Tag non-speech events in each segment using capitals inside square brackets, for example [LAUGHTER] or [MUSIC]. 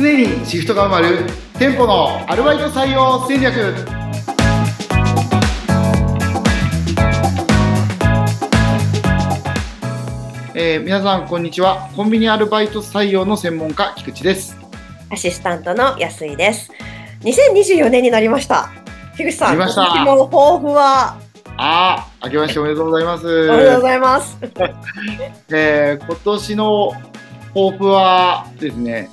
常にシフトが埋まる店舗のアルバイト採用戦略えー皆さんこんにちはコンビニアルバイト採用の専門家菊池ですアシスタントの安井です。2024年になりました。樋口さん、なりました今年の抱負は？あー明けましておめでとうございます [LAUGHS] おめでとうございます。[LAUGHS] えー今年の抱負はですね、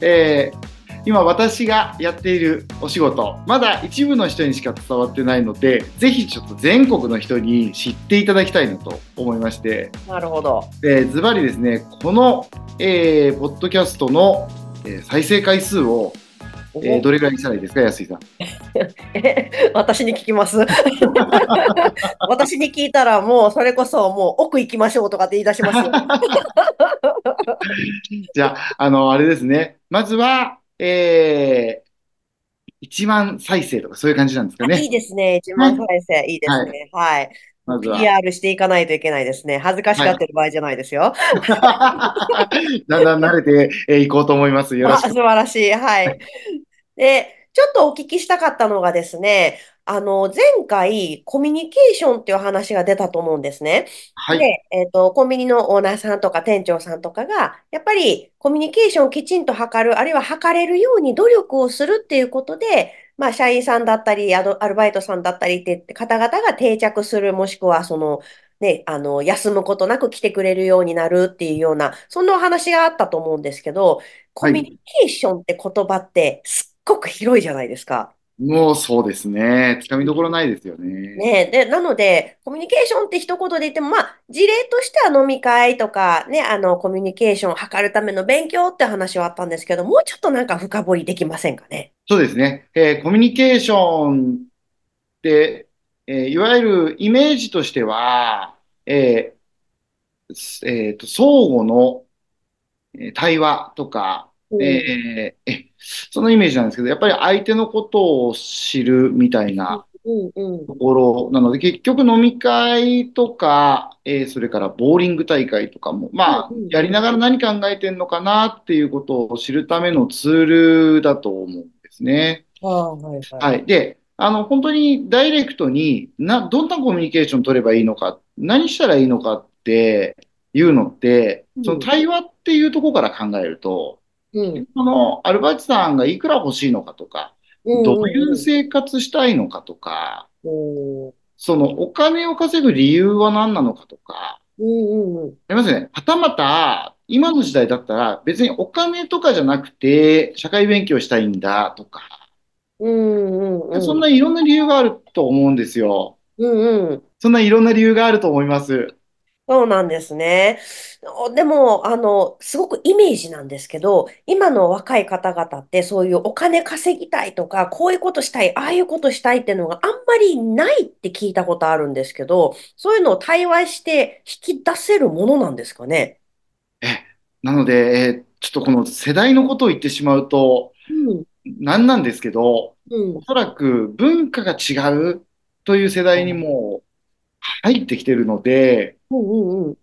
えー今私がやっているお仕事、まだ一部の人にしか伝わってないので、ぜひちょっと全国の人に知っていただきたいなと思いまして、なるほど。でズバリですね、この、えーポッドキャストの、えー再生回数を、えーどれぐらいにしたらいいですか、安井さん？[LAUGHS] え私に聞きます。[LAUGHS] 私に聞いたらもうそれこそもう奥行きましょうとかって言い出します。[LAUGHS] じゃあ、あの、あれですね、まずは、えー、1万再生とかそういう感じなんですかね。いいですね。1万再生。いいですね。はい。まずは。PR していかないといけないですね。恥ずかしがってる場合じゃないですよ。だんだん慣れてえーいこうと思います。よろあしく。素晴らしい。はい。で、ちょっとお聞きしたかったのがですね、あの、前回、コミュニケーションっていう話が出たと思うんですね。はい。で、えっと、コンビニのオーナーさんとか店長さんとかが、やっぱりコミュニケーションをきちんと図る、あるいは図れるように努力をするっていうことで、まあ、社員さんだったり、アドアルバイトさんだったりって方々が定着する、もしくは、その、ね、あの、休むことなく来てくれるようになるっていうような、そんなお話があったと思うんですけど、コミュニケーションって言葉ってすっごく広いじゃないですか。もうそうですね。つかみどころないですよね。ねで、なので、コミュニケーションって一言で言っても、まあ、事例としては飲み会とか、ね、あの、コミュニケーションを図るための勉強って話はあったんですけど、もうちょっとなんか深掘りできませんかね。そうですね。えーコミュニケーションって、えーいわゆるイメージとしては、えーすえーと、相互のえー対話とか、うんえーえそのイメージなんですけど、やっぱり相手のことを知るみたいなところなので、結局飲み会とか、えーそれからボーリング大会とかも、まあやりながら何考えてんのかなっていうことを知るためのツールだと思うんですね。はいはい。はい。で、あの、本当にダイレクトにな、どんなコミュニケーション取ればいいのか、何したらいいのかっていうのってうん、その対話っていうところから考えると、うん。そのアルバイトさんがいくら欲しいのかとか、うんどういう生活したいのかとか、うんそのお金を稼ぐ理由は何なのかとか、うんうんうん。ありますね。はたまた、今の時代だったら別にお金とかじゃなくて社会勉強したいんだとか、うんうんうん。そんないろんな理由があると思うんですよ。うんうん。そんないろんな理由があると思います。そうなんですね。おでも、あの、すごくイメージなんですけど、今の若い方々ってそういうお金稼ぎたいとか、こういうことしたい、ああいうことしたいっていうのがあんまりないって聞いたことあるんですけど、そういうのを対話して引き出せるものなんですかね？なので、えーちょっとこの世代のことを言ってしまうとうん、なんなんですけど、うんお、そらく文化が違うという世代にも入ってきてるので、うん、うん、うん。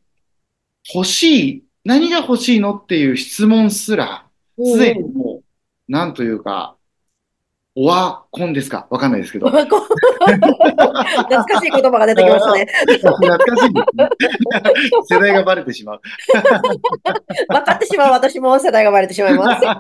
欲しい、何が欲しいの？っていう質問すら、すでにもう、なんというか、オワコンですか？わかんないですけど。[LAUGHS] 懐かしい言葉が出てきましたね。懐かしいですね。[LAUGHS] 世代がバレてしまう。分かってしまう私も世代がバレてしまいます。[LAUGHS]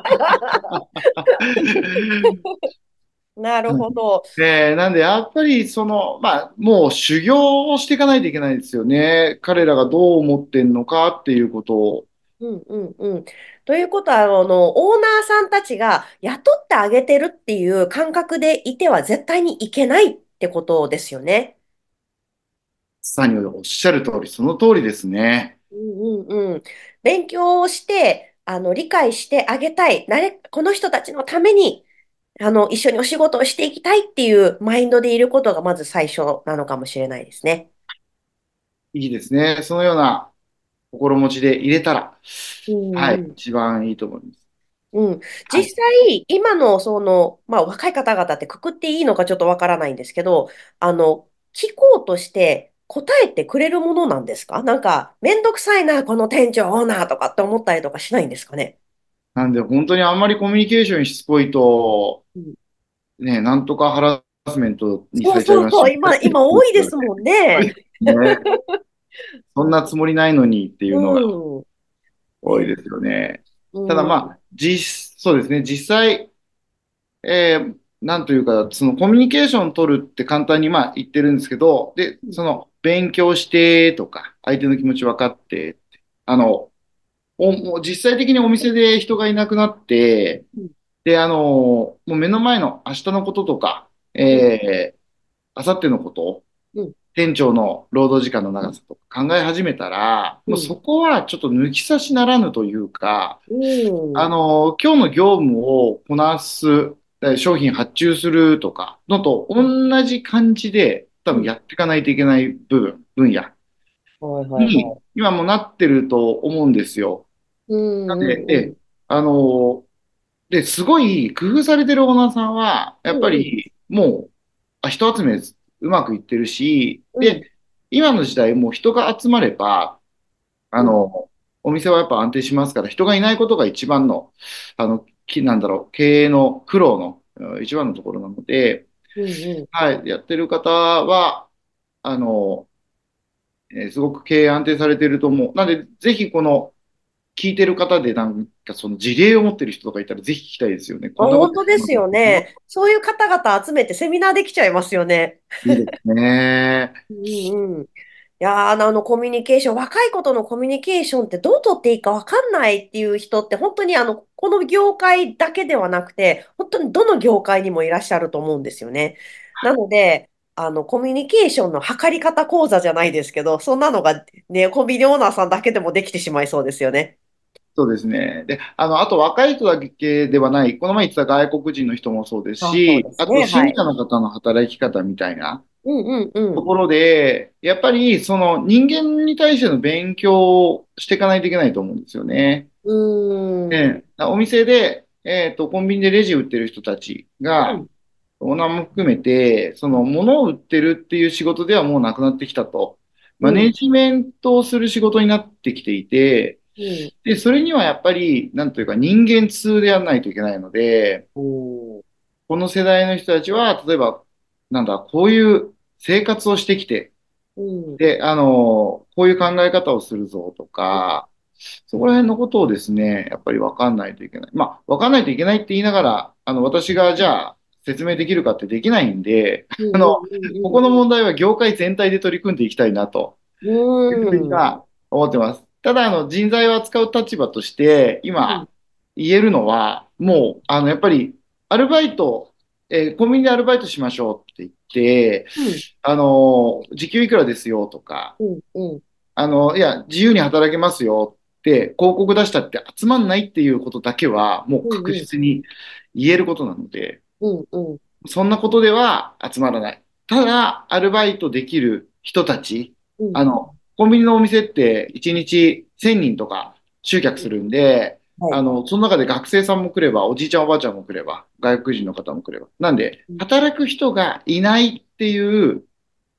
なるほど。えーなんで、やっぱり、その、まあ、もう修行をしていかないといけないですよね。彼らがどう思ってんのかっていうことを。うんうんうん。ということは、あの、オーナーさんたちが雇ってあげてるっていう感覚でいては絶対にいけないってことですよね。さにおっしゃる通り、その通りですね。うんうんうん。勉強をして、あの、理解してあげたい。なれ、この人たちのために、あの、一緒にお仕事をしていきたいっていうマインドでいることがまず最初なのかもしれないですね。いいですね。そのような心持ちで入れたら、うんはい、一番いいと思います。うん。実際、今のその、まあ若い方々ってくくっていいのかちょっとわからないんですけど、あの、聞こうとして答えてくれるものなんですか？なんか、めんどくさいな、この店長、オーナーとかって思ったりとかしないんですかね？なんで本当にあんまりコミュニケーションしつこいと、うんね、なんとかハラスメントにさそうれちゃいますそうそう、今、今多いですもんね。ね。そんなつもりないのにっていうのがう多いですよね。ん。ただまあ、実、そうですね、実際、えーなんというか、そのコミュニケーション取るって簡単にまあ言ってるんですけど、で、その勉強してとか、相手の気持ち分かってあの、お、もう実際的にお店で人がいなくなってうん、で、あの、もう目の前の明日のこととか、えー、明後日のことうん、店長の労働時間の長さとか考え始めたら、うんもうそこはちょっと抜き差しならぬというか、うん。あの、今日の業務をこなす、え商品発注するとかのと同じ感じで、多分やっていかないといけない部分、分野にはい。今もなってると思うんですよ。うんなんで、で、あの、で、すごい工夫されてるオーナーさんは、やっぱりもう、あ人集めうまくいってるし、うん。で、今の時代もう人が集まれば、あの、お店はやっぱ安定しますから、人がいないことが一番の、あの、きなんだろう、経営の苦労のうん一番のところなので、うんうん。はい、やってる方は、あの、えーすごく経営安定されていると思う。なんで、ぜひこの、聞いてる方でなんかその事例を持ってる人とかいたらぜひ聞きたいですよね。本当ですよね。そういう方々集めてセミナーできちゃいますよね。いいですね。[LAUGHS] うんうん。いやー、あの、コミュニケーション、若い子とのコミュニケーションってどう取っていいかわかんないっていう人って本当にあの、この業界だけではなくて、本当にどの業界にもいらっしゃると思うんですよね。なので、あの、コミュニケーションの測り方講座じゃないですけど、そんなのがね、コンビニオーナーさんだけでもできてしまいそうですよね。そうですね。で、あの、あと若い人だけではない、この前言ってた外国人の人もそうですしで、すねあと信者の方の働き方みたいな。ところで、やっぱりその人間に対しての勉強をしていかないといけないと思うんですよね。うーん。ええお店で、えっと、コンビニでレジ売ってる人たちが、うんオーナーも含めて、その物を売ってるっていう仕事ではもうなくなってきたと。マネジメントをする仕事になってきていて、うんで、それにはやっぱり、なんというか人間通でやらないといけないので、この世代の人たちは、例えば、なんだ、こういう生活をしてきて、うんで、あの、こういう考え方をするぞとか、そこら辺のことをですね、やっぱり分かんないといけない。まあ、分かんないといけないって言いながら、あの、私がじゃあ説明できるかってできないんで、あのここの問題は業界全体で取り組んでいきたいなというふうには思ってます。ただ、あの、人材を扱う立場として、今言えるのは、もう、あの、やっぱり、アルバイト、えーコンビニでアルバイトしましょうって言って、あの、時給いくらですよとか、うんうん。あの、いや、自由に働けますよって、広告出したって集まんないっていうことだけは、もう確実に言えることなので、うんうん。そんなことでは集まらない。ただ、アルバイトできる人たち、うん。あの、コンビニのお店って1日1000人とか集客するんで、はいあの、その中で学生さんも来れば、おじいちゃんおばあちゃんも来れば、外国人の方も来れば。なんでうん、働く人がいないっていう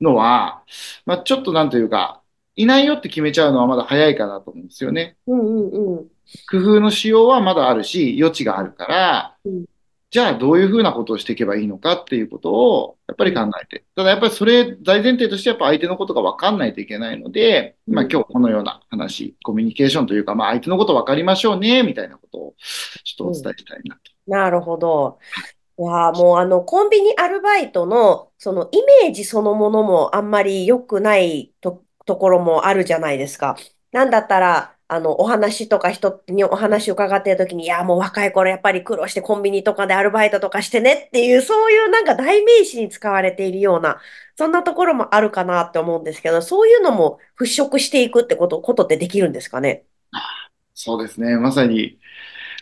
のは、まあ、ちょっとなんというか、いないよって決めちゃうのはまだ早いかなと思うんですよね。うんうんうん工夫のしようはまだあるし、余地があるからうん、じゃあどういうふうなことをしていけばいいのかっていうことをやっぱり考えて。ただやっぱりそれ大前提としてやっぱ相手のことが分かんないといけないので、まあうん今日このような話、コミュニケーションというか、まあ相手のこと分かりましょうね、みたいなことをちょっとお伝えしたいなと。なるほど。いやーもうあのコンビニアルバイトのそのイメージそのものもあんまり良くないと、ところもあるじゃないですか。なんだったら、あの、お話とか人にお話伺ってる時に、いや、もう若い頃やっぱり苦労してコンビニとかでアルバイトとかしてねっていう、そういうなんか代名詞に使われているような、そんなところもあるかなって思うんですけど、そういうのも払拭していくってこと、ことってできるんですかね？そうですね。まさに、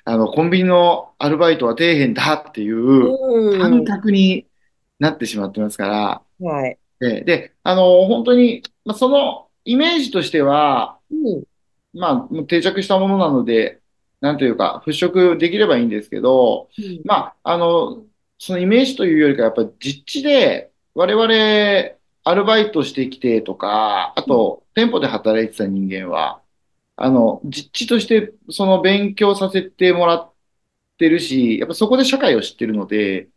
あの、コンビニのアルバイトは底辺だっていう感うん。覚になってしまってますから、はい。で、で、あの、本当に、まあ、そのイメージとしては、うん。まあ、もう定着したものなので、なんというか、払拭できればいいんですけど、まあ、あの、そのイメージというよりか、やっぱり実地で、我々、アルバイトしてきてとか、あと、店舗で働いてた人間は、あの、実地としてその勉強させてもらってるし、やっぱそこで社会を知ってるので。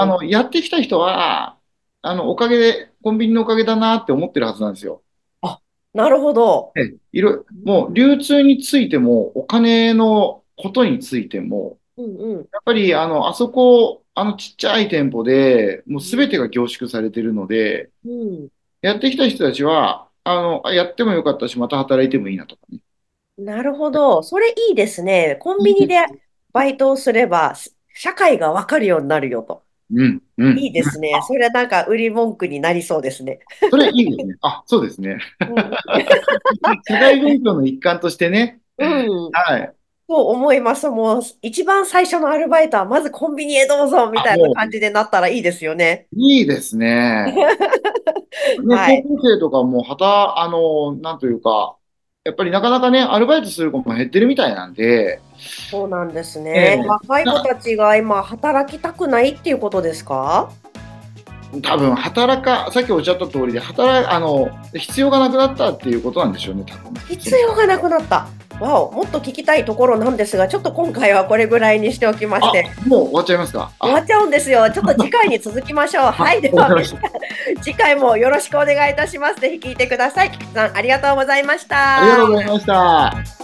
あの、やってきた人は、あの、おかげで、コンビニのおかげだなって思ってるはずなんですよ。あ、なるほど。ええいろ、もう流通についても、お金のことについても、うんうん。やっぱり、あの、あそこ、あのちっちゃい店舗で、もうすべてが凝縮されてるので、うん。やってきた人たちは、あの、あやってもよかったし、また働いてもいいなとかね。なるほど。それいいですね。コンビニでバイトをすれば、す社会がわかるようになるよと。うん、うん。いいですね。それなんか売り文句になりそうですね。それいいですね。あ、そうですね。うん。社会勉強の一環としてね。うん。はい。そう思います。もう、一番最初のアルバイトは、まずコンビニへどうぞみたいな感じでなったらいいですよね。いいですね。[LAUGHS] ね、はい高校生とかも、はた、あの、なんというか、やっぱりなかなかね、アルバイトする子も減ってるみたいなんで、そうなんですえね。え。若い子たちが今、働きたくないっていうことですか？多分、働か、さっきおっしゃった通りで、働、あの、必要がなくなったっていうことなんでしょうね、多分。必要がなくなった。わお、もっと聞きたいところなんですが、ちょっと今回はこれぐらいにしておきまして、あ、もう終わっちゃいますか？あ終わっちゃうんですよ。ちょっと次回に続きましょう。[LAUGHS] はい、では次回もよろしくお願いいたします。ぜひ聞いてください。菊池さん、ありがとうございました。ありがとうございました。